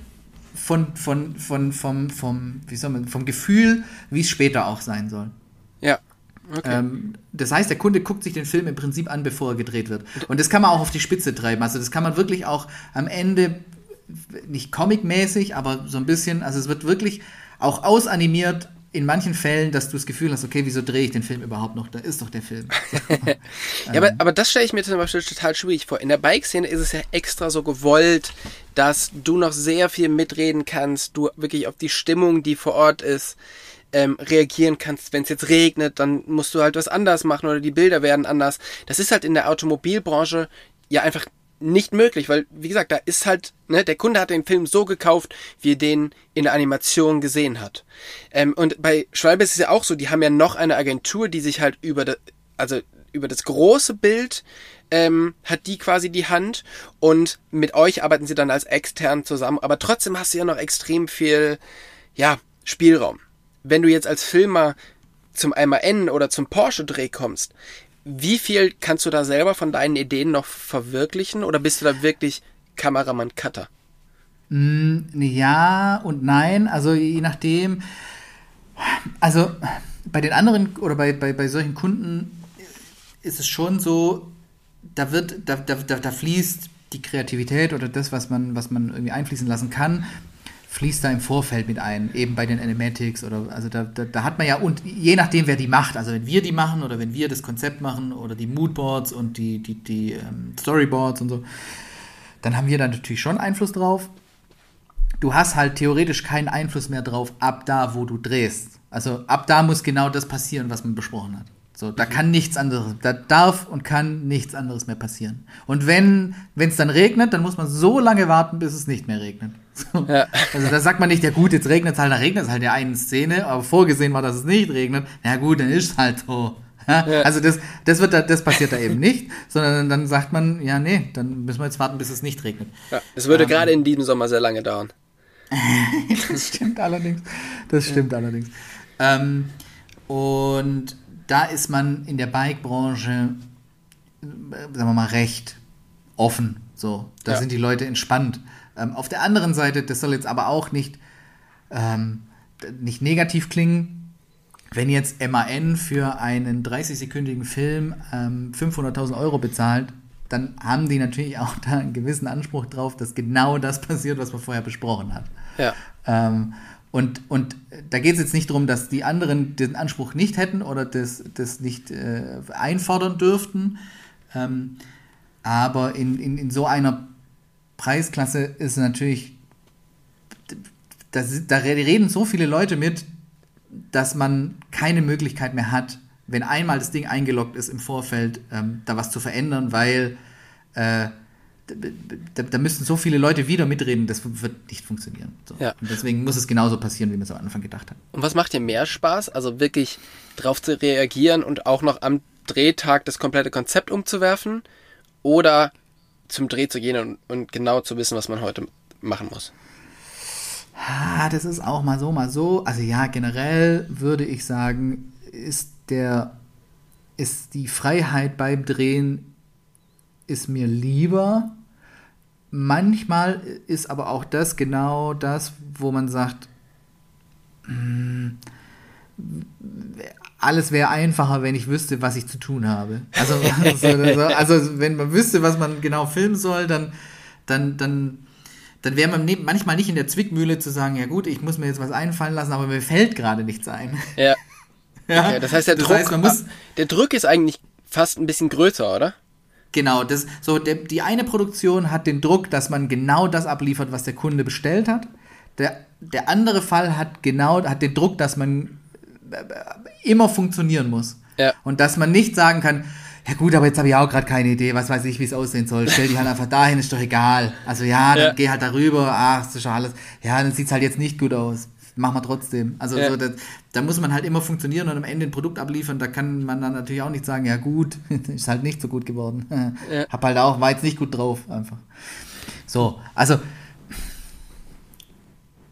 von, von, von, vom, vom, wie soll man, vom Gefühl, wie es später auch sein soll. Ja. Okay. Ähm, das heißt, der Kunde guckt sich den Film im Prinzip an, bevor er gedreht wird. Und das kann man auch auf die Spitze treiben. Also das kann man wirklich auch am Ende nicht comicmäßig, aber so ein bisschen, also es wird wirklich auch ausanimiert in manchen Fällen, dass du das Gefühl hast, okay, wieso drehe ich den Film überhaupt noch? Da ist doch der Film. ja, aber, aber das stelle ich mir zum Beispiel total schwierig vor. In der Bike-Szene ist es ja extra so gewollt, dass du noch sehr viel mitreden kannst, du wirklich auf die Stimmung, die vor Ort ist, ähm, reagieren kannst. Wenn es jetzt regnet, dann musst du halt was anders machen oder die Bilder werden anders. Das ist halt in der Automobilbranche ja einfach nicht möglich, weil, wie gesagt, da ist halt, ne, der Kunde hat den Film so gekauft, wie er den in der Animation gesehen hat. Ähm, und bei Schwalbe ist es ja auch so, die haben ja noch eine Agentur, die sich halt über, de, also über das große Bild ähm, hat die quasi die Hand und mit euch arbeiten sie dann als extern zusammen, aber trotzdem hast du ja noch extrem viel, ja, Spielraum. Wenn du jetzt als Filmer zum MAN oder zum Porsche-Dreh kommst, wie viel kannst du da selber von deinen Ideen noch verwirklichen oder bist du da wirklich Kameramann Cutter? Mm, ja und nein, also je nachdem. Also bei den anderen oder bei, bei, bei solchen Kunden ist es schon so, da wird, da, da, da fließt die Kreativität oder das, was man, was man irgendwie einfließen lassen kann, fließt da im Vorfeld mit ein, eben bei den Animatics oder also da, da, da, hat man ja und je nachdem wer die macht, also wenn wir die machen oder wenn wir das Konzept machen oder die Moodboards und die, die, die ähm, Storyboards und so, dann haben wir da natürlich schon Einfluss drauf. Du hast halt theoretisch keinen Einfluss mehr drauf ab da, wo du drehst. Also ab da muss genau das passieren, was man besprochen hat. So, da kann nichts anderes, da darf und kann nichts anderes mehr passieren. Und wenn es dann regnet, dann muss man so lange warten, bis es nicht mehr regnet. Ja. Also da sagt man nicht, ja gut, jetzt regnet es halt, dann regnet es halt in der einen Szene, aber vorgesehen war, dass es nicht regnet. Na gut, dann ist es halt so. Ja? Ja. Also das, das, wird da, das passiert da eben nicht, sondern dann sagt man, ja nee, dann müssen wir jetzt warten, bis es nicht regnet. Ja, es würde ähm, gerade in diesem Sommer sehr lange dauern. das stimmt allerdings. Das stimmt allerdings. Ähm, und da ist man in der Bike-Branche, sagen wir mal, recht offen. So, da ja. sind die Leute entspannt. Ähm, auf der anderen Seite, das soll jetzt aber auch nicht, ähm, nicht negativ klingen, wenn jetzt MAN für einen 30-sekündigen Film ähm, 500.000 Euro bezahlt, dann haben die natürlich auch da einen gewissen Anspruch drauf, dass genau das passiert, was man vorher besprochen hat. Ja. Ähm, und, und da geht es jetzt nicht darum, dass die anderen den Anspruch nicht hätten oder das, das nicht äh, einfordern dürften. Ähm, aber in, in, in so einer Preisklasse ist natürlich, da, da reden so viele Leute mit, dass man keine Möglichkeit mehr hat, wenn einmal das Ding eingeloggt ist im Vorfeld, ähm, da was zu verändern, weil äh, da, da, müssten so viele Leute wieder mitreden, das wird nicht funktionieren. So. Ja. Und deswegen muss es genauso passieren, wie man es am Anfang gedacht hat. Und was macht dir mehr Spaß? Also wirklich drauf zu reagieren und auch noch am Drehtag das komplette Konzept umzuwerfen oder zum Dreh zu gehen und, und genau zu wissen, was man heute machen muss? Ah, das ist auch mal so, mal so. Also ja, generell würde ich sagen, ist der ist die Freiheit beim Drehen ist mir lieber, Manchmal ist aber auch das genau das, wo man sagt, hm, alles wäre einfacher, wenn ich wüsste, was ich zu tun habe. Also, also, also, wenn man wüsste, was man genau filmen soll, dann, dann, dann, dann wäre man manchmal nicht in der Zwickmühle zu sagen, ja gut, ich muss mir jetzt was einfallen lassen, aber mir fällt gerade nichts ein. Ja. ja. Okay, das heißt, der das Druck, heißt, muss, der Druck ist eigentlich fast ein bisschen größer, oder? Genau, das, so der, die eine Produktion hat den Druck, dass man genau das abliefert, was der Kunde bestellt hat. Der, der andere Fall hat genau hat den Druck, dass man immer funktionieren muss. Ja. Und dass man nicht sagen kann, ja gut, aber jetzt habe ich auch gerade keine Idee, was weiß ich, wie es aussehen soll. Stell dich halt einfach dahin, ist doch egal. Also ja, dann ja. geh halt darüber, ach, das ist schon alles. Ja, dann sieht es halt jetzt nicht gut aus machen wir trotzdem. Also ja. so, das, da muss man halt immer funktionieren und am Ende ein Produkt abliefern. Da kann man dann natürlich auch nicht sagen, ja gut, ist halt nicht so gut geworden. Ja. Hab halt auch, war jetzt nicht gut drauf, einfach. So, also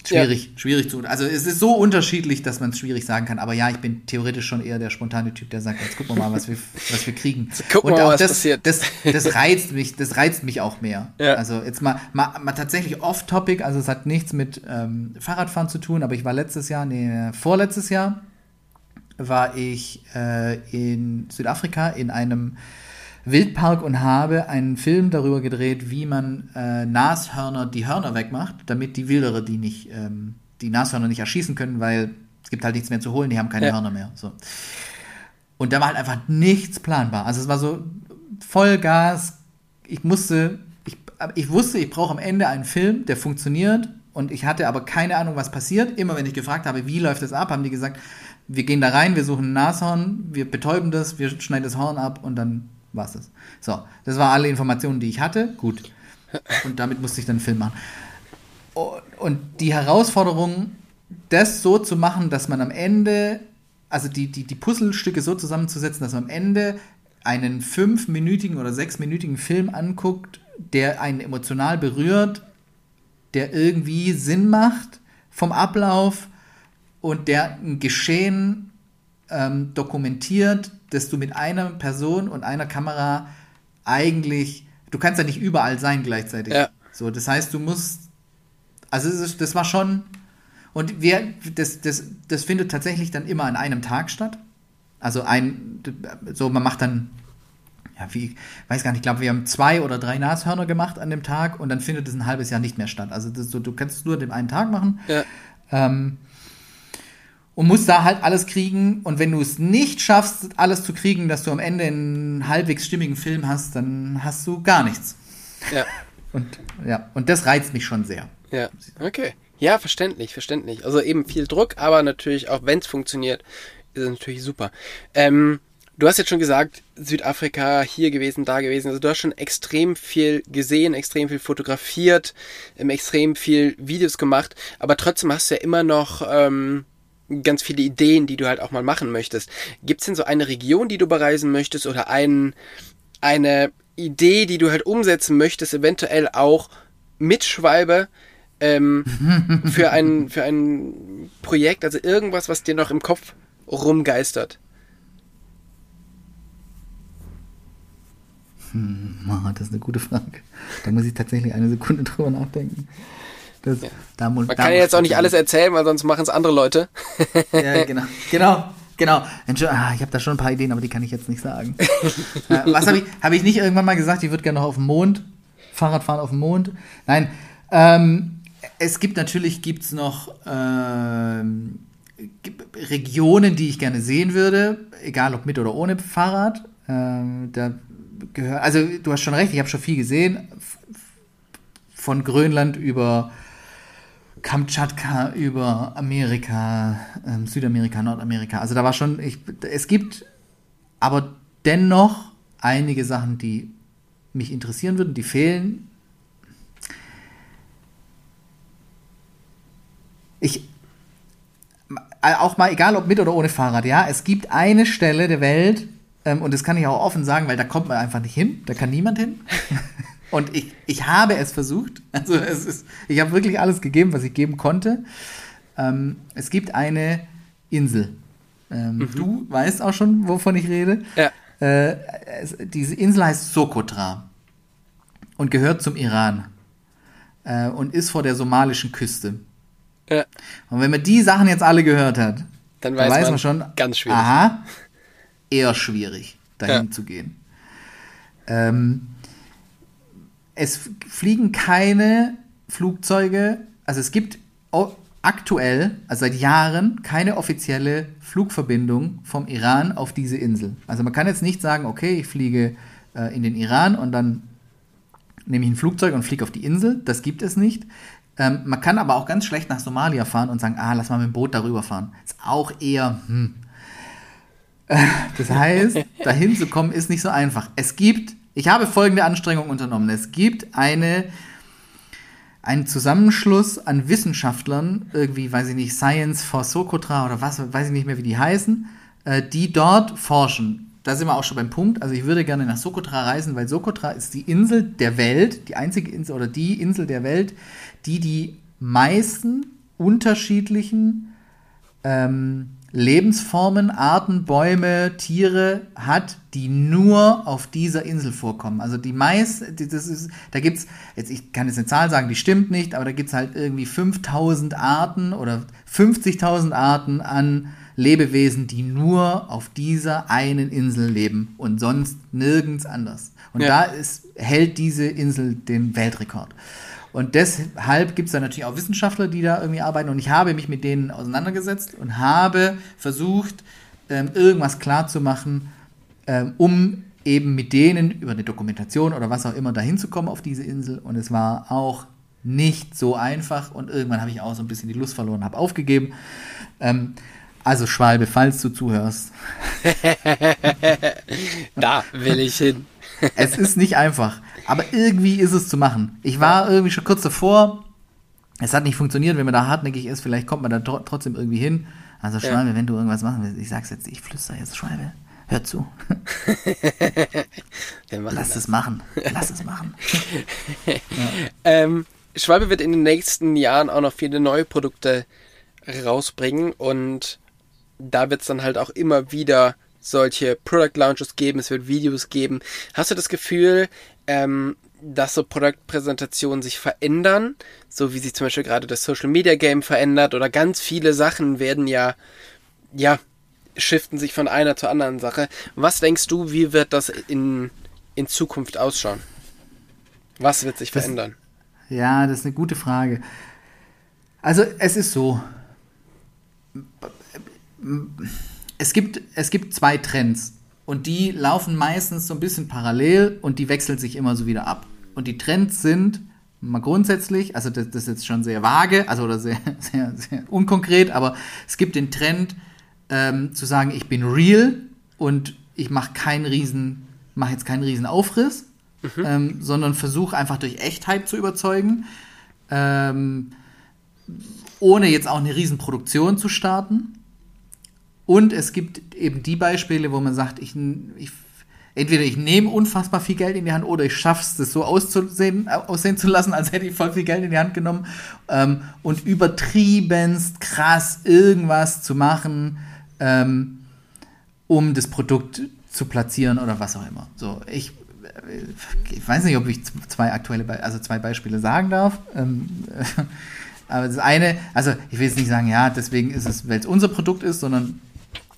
Schwierig, ja. schwierig zu. Also es ist so unterschiedlich, dass man es schwierig sagen kann. Aber ja, ich bin theoretisch schon eher der spontane Typ, der sagt, jetzt gucken wir mal, was wir, was wir kriegen. Gucken Und auch mal, das, das, das, reizt mich, das reizt mich auch mehr. Ja. Also jetzt mal, mal, mal tatsächlich off-topic, also es hat nichts mit ähm, Fahrradfahren zu tun, aber ich war letztes Jahr, nee, vorletztes Jahr war ich äh, in Südafrika in einem Wildpark und habe einen Film darüber gedreht, wie man äh, Nashörner die Hörner wegmacht, damit die Wildere die nicht, ähm, die Nashörner nicht erschießen können, weil es gibt halt nichts mehr zu holen, die haben keine ja. Hörner mehr. So. Und da war halt einfach nichts planbar. Also es war so Vollgas. Ich musste, ich, ich wusste, ich brauche am Ende einen Film, der funktioniert. Und ich hatte aber keine Ahnung, was passiert. Immer wenn ich gefragt habe, wie läuft das ab, haben die gesagt, wir gehen da rein, wir suchen ein Nashorn, wir betäuben das, wir schneiden das Horn ab und dann war es das. So, das waren alle Informationen, die ich hatte. Gut. Und damit musste ich dann einen Film machen. Und die Herausforderung, das so zu machen, dass man am Ende, also die, die, die Puzzlestücke so zusammenzusetzen, dass man am Ende einen fünfminütigen oder sechsminütigen Film anguckt, der einen emotional berührt, der irgendwie Sinn macht vom Ablauf und der ein Geschehen ähm, dokumentiert, dass du mit einer Person und einer Kamera eigentlich, du kannst ja nicht überall sein gleichzeitig. Ja. So, das heißt, du musst, also das, das war schon, und wir, das, das, das findet tatsächlich dann immer an einem Tag statt. Also ein, so man macht dann ja, wie, weiß gar nicht, ich glaube, wir haben zwei oder drei Nashörner gemacht an dem Tag und dann findet es ein halbes Jahr nicht mehr statt. Also das, du, du kannst es nur an dem einen Tag machen. Ja. Ähm, und musst da halt alles kriegen. Und wenn du es nicht schaffst, alles zu kriegen, dass du am Ende einen halbwegs stimmigen Film hast, dann hast du gar nichts. Ja. Und ja, und das reizt mich schon sehr. Ja, okay. Ja, verständlich, verständlich. Also eben viel Druck, aber natürlich auch wenn es funktioniert, ist es natürlich super. Ähm, du hast jetzt schon gesagt, Südafrika hier gewesen, da gewesen. Also du hast schon extrem viel gesehen, extrem viel fotografiert, ähm, extrem viel Videos gemacht, aber trotzdem hast du ja immer noch ähm, ganz viele Ideen, die du halt auch mal machen möchtest. Gibt es denn so eine Region, die du bereisen möchtest oder ein, eine Idee, die du halt umsetzen möchtest, eventuell auch mit Schwalbe ähm, für, ein, für ein Projekt, also irgendwas, was dir noch im Kopf rumgeistert? Hm, das ist eine gute Frage. Da muss ich tatsächlich eine Sekunde drüber nachdenken. Das, Ja. da muss, Man da kann ja jetzt auch nicht ich- alles erzählen, weil sonst machen es andere Leute. Ja, genau. Genau. Genau. Entschuldigung, ah, ich habe da schon ein paar Ideen, aber die kann ich jetzt nicht sagen. äh, was habe ich, hab ich nicht irgendwann mal gesagt, ich würde gerne noch auf dem Mond, Fahrrad fahren auf dem Mond? Nein. Ähm, es gibt natürlich gibt's noch ähm, Regionen, die ich gerne sehen würde, egal ob mit oder ohne Fahrrad. Ähm, da gehört, also du hast schon recht, ich habe schon viel gesehen. Von Grönland über Kamtschatka über Amerika, ähm, Südamerika, Nordamerika. Also da war schon, ich, es gibt aber dennoch einige Sachen, die mich interessieren würden, die fehlen. Ich, äh, auch mal, egal ob mit oder ohne Fahrrad, ja, es gibt eine Stelle der Welt, ähm, und das kann ich auch offen sagen, weil da kommt man einfach nicht hin, da kann niemand hin. Und ich, ich habe es versucht. Also es ist, ich habe wirklich alles gegeben, was ich geben konnte. Ähm, es gibt eine Insel. Ähm, Du weißt auch schon, wovon ich rede. Ja. Äh, es, diese Insel heißt Sokotra und gehört zum Iran äh, und ist vor der somalischen Küste. Ja. Und wenn man die Sachen jetzt alle gehört hat, Dann dann weiß weiß, man, man, schon, ganz schwierig. aha, eher schwierig, dahin Ja. zu gehen. Ähm, es fliegen keine Flugzeuge, also es gibt aktuell, also seit Jahren, keine offizielle Flugverbindung vom Iran auf diese Insel. Also man kann jetzt nicht sagen, okay, ich fliege äh, in den Iran und dann nehme ich ein Flugzeug und fliege auf die Insel. Das gibt es nicht. Ähm, man kann aber auch ganz schlecht nach Somalia fahren und sagen, ah, lass mal mit dem Boot darüber fahren. Ist auch eher, hm. Äh, Das heißt, dahin zu kommen ist nicht so einfach. Es gibt, ich habe folgende Anstrengung unternommen. Es gibt eine, einen Zusammenschluss an Wissenschaftlern, irgendwie, weiß ich nicht, Science for Socotra oder was, weiß ich nicht mehr, wie die heißen, äh, die dort forschen. Da sind wir auch schon beim Punkt. Also ich würde gerne nach Socotra reisen, weil Socotra ist die Insel der Welt, die einzige Insel oder die Insel der Welt, die die meisten unterschiedlichen ähm, Lebensformen, Arten, Bäume, Tiere hat, die nur auf dieser Insel vorkommen. Also die meisten, das ist, da gibt's, jetzt ich kann jetzt eine Zahl sagen, die stimmt nicht, aber da gibt's halt irgendwie 5000 Arten oder 50.000 Arten an Lebewesen, die nur auf dieser einen Insel leben und sonst nirgends anders. Und Ja. da ist, hält diese Insel den Weltrekord. Und deshalb gibt es da natürlich auch Wissenschaftler, die da irgendwie arbeiten. Und ich habe mich mit denen auseinandergesetzt und habe versucht, ähm, irgendwas klarzumachen, ähm, um eben mit denen über eine Dokumentation oder was auch immer dahin zu kommen auf diese Insel. Und es war auch nicht so einfach. Und irgendwann habe ich auch so ein bisschen die Lust verloren, habe aufgegeben. Ähm, also Schwalbe, falls du zuhörst, Da will ich hin. Es ist nicht einfach, aber irgendwie ist es zu machen. Ich war irgendwie schon kurz davor. Es hat nicht funktioniert, wenn man da hartnäckig ist, vielleicht kommt man da tro trotzdem irgendwie hin. Also Ja. Schwalbe, wenn du irgendwas machen willst, ich sag's jetzt, ich flüster jetzt Schwalbe. Hör zu. Lass das. es machen. Lass es machen. Ähm, Schwalbe wird in den nächsten Jahren auch noch viele neue Produkte rausbringen und da wird es dann halt auch immer wieder solche Product Launches geben, es wird Videos geben. Hast du das Gefühl, ähm, dass so Produktpräsentationen sich verändern, so wie sich zum Beispiel gerade das Social Media Game verändert oder ganz viele Sachen werden ja, ja, shiften sich von einer zur anderen Sache. Was denkst du, wie wird das in in Zukunft ausschauen? Was wird sich Das- verändern? Ja, das ist eine gute Frage. Also es ist so. Es gibt, es gibt zwei Trends und die laufen meistens so ein bisschen parallel und die wechseln sich immer so wieder ab. Und die Trends sind mal grundsätzlich, also das, das ist jetzt schon sehr vage, also oder sehr, sehr, sehr unkonkret, aber es gibt den Trend ähm, zu sagen, ich bin real und ich mache keinen riesen, mache jetzt keinen riesen Aufriss, ähm, sondern versuche einfach durch Echtheit zu überzeugen, ähm, ohne jetzt auch eine riesen Produktion zu starten. Und es gibt eben die Beispiele, wo man sagt, ich, ich entweder ich nehme unfassbar viel Geld in die Hand oder ich schaffe es, das so auszusehen, aussehen zu lassen, als hätte ich voll viel Geld in die Hand genommen ähm, und übertriebenst krass irgendwas zu machen, ähm, um das Produkt zu platzieren oder was auch immer. So, ich, äh, ich weiß nicht, ob ich zwei aktuelle, Be also zwei Beispiele sagen darf. Ähm, aber das eine, also ich will jetzt nicht sagen, ja, deswegen ist es, weil es unser Produkt ist, sondern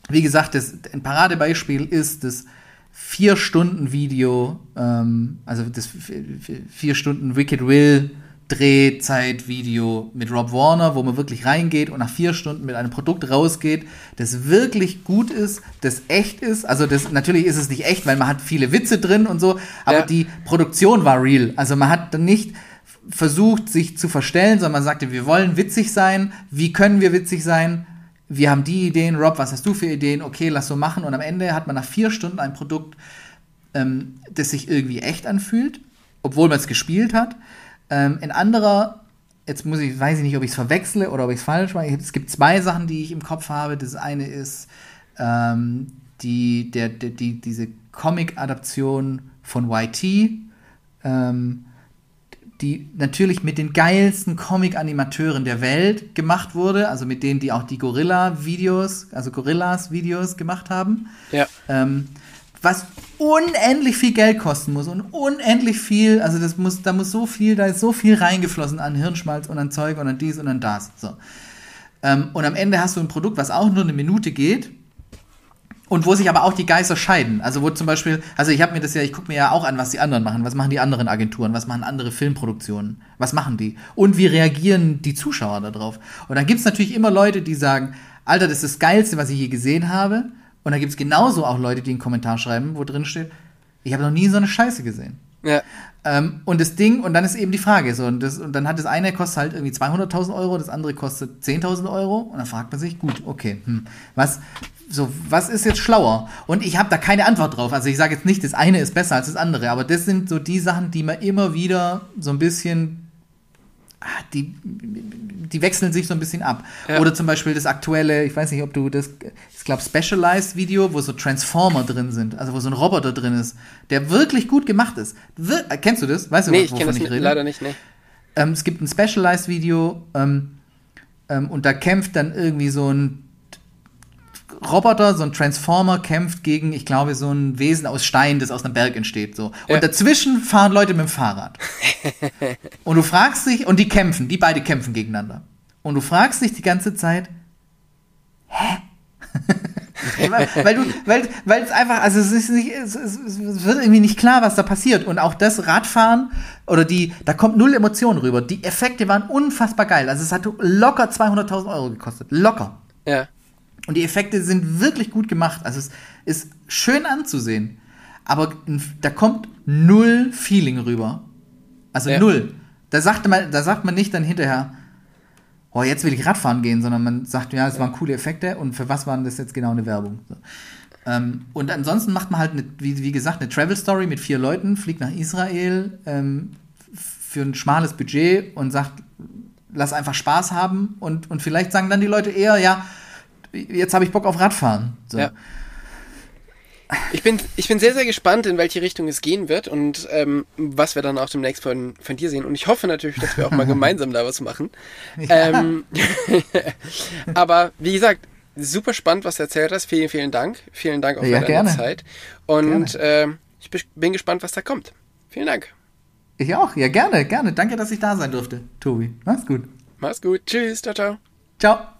wie gesagt, das, ein Paradebeispiel ist das vier Stunden Video, ähm, also das vier Stunden Wicked Will Drehzeit-Video mit Rob Warner, wo man wirklich reingeht und nach vier Stunden mit einem Produkt rausgeht, das wirklich gut ist, das echt ist. Also das natürlich ist es nicht echt, weil man hat viele Witze drin und so, aber Ja. die Produktion war real. Also man hat dann nicht versucht, sich zu verstellen, sondern man sagte, wir wollen witzig sein. Wie können wir witzig sein? Wir haben die Ideen. Rob, was hast du für Ideen? Okay, lass so machen. Und am Ende hat man nach vier Stunden ein Produkt, ähm, das sich irgendwie echt anfühlt, obwohl man es gespielt hat. Ähm, ein anderer, jetzt muss ich, weiß ich nicht, ob ich es verwechsle oder ob ich es falsch mache. Es gibt zwei Sachen, die ich im Kopf habe. Das eine ist ähm, die, der, der, die, diese Comic-Adaption von YT. Ähm, die natürlich mit den geilsten Comic-Animateuren der Welt gemacht wurde, also mit denen, die auch die Gorilla-Videos, also Gorillas-Videos gemacht haben. Ja. Ähm, was unendlich viel Geld kosten muss und unendlich viel, also das muss, da muss so viel, da ist so viel reingeflossen an Hirnschmalz und an Zeug und an dies und an das. So. Ähm, und am Ende hast du ein Produkt, was auch nur eine Minute geht und wo sich aber auch die Geister scheiden. Also wo zum Beispiel, also ich habe mir das ja, ich gucke mir ja auch an, was die anderen machen. Was machen die anderen Agenturen? Was machen andere Filmproduktionen? Was machen die? Und wie reagieren die Zuschauer darauf? Und dann gibt's natürlich immer Leute, die sagen, Alter, das ist das Geilste, was ich je gesehen habe. Und dann gibt's genauso auch Leute, die einen Kommentar schreiben, wo drin steht, ich habe noch nie so eine Scheiße gesehen. Ja. Ähm, und das Ding, und dann ist eben die Frage, so, und, das, und dann hat das eine kostet halt irgendwie 200.000 Euro, das andere kostet 10.000 Euro, und dann fragt man sich, gut, okay, hm, was, so, was ist jetzt schlauer? Und ich habe da keine Antwort drauf. Also ich sage jetzt nicht, das eine ist besser als das andere, aber das sind so die Sachen, die man immer wieder so ein bisschen, ah, die, die wechseln sich so ein bisschen ab. Ja. Oder zum Beispiel das aktuelle, ich weiß nicht, ob du das, ich glaube, Specialized Video, wo so Transformer drin sind, also wo so ein Roboter drin ist, der wirklich gut gemacht ist. Wir, äh, kennst du das? Weißt du, Nee, ich kenne das rede? leider nicht, nee. Ähm, es gibt ein Specialized-Video ähm, ähm, und da kämpft dann irgendwie so ein Roboter, so ein Transformer kämpft gegen, ich glaube, so ein Wesen aus Stein, das aus einem Berg entsteht. So. Und Ja. dazwischen fahren Leute mit dem Fahrrad. und du fragst dich, und die kämpfen, die beide kämpfen gegeneinander. Und du fragst dich die ganze Zeit, hä? weil, du, weil, weil es einfach, also es ist nicht, es, es, es wird irgendwie nicht klar, was da passiert. Und auch das Radfahren oder die, da kommt null Emotion rüber. Die Effekte waren unfassbar geil. Also es hat locker 200.000 Euro gekostet. Locker. Ja. Und die Effekte sind wirklich gut gemacht. Also es ist schön anzusehen. Aber da kommt null Feeling rüber. Also Ja. null. Da sagt, man, da sagt man nicht dann hinterher, oh, jetzt will ich Radfahren gehen, sondern man sagt, ja, es waren coole Effekte und für was waren das jetzt genau eine Werbung? So. Ähm, und ansonsten macht man halt, eine, wie, wie gesagt, eine Travel Story mit vier Leuten, fliegt nach Israel ähm, für ein schmales Budget und sagt, lass einfach Spaß haben und, und vielleicht sagen dann die Leute eher, ja, jetzt habe ich Bock auf Radfahren. So. Ja. Ich bin, ich bin sehr, sehr gespannt, in welche Richtung es gehen wird und ähm, was wir dann auch demnächst von, von dir sehen. Und ich hoffe natürlich, dass wir auch mal gemeinsam da was machen. Ähm, aber wie gesagt, super spannend, was du erzählt hast. Vielen, vielen Dank. Vielen Dank auch Ja, für deine gerne. Zeit. Und ähm, ich bin gespannt, was da kommt. Vielen Dank. Ich auch, ja gerne, gerne. Danke, dass ich da sein durfte, Tobi. Mach's gut. Mach's gut. Tschüss. Ciao, ciao. Ciao.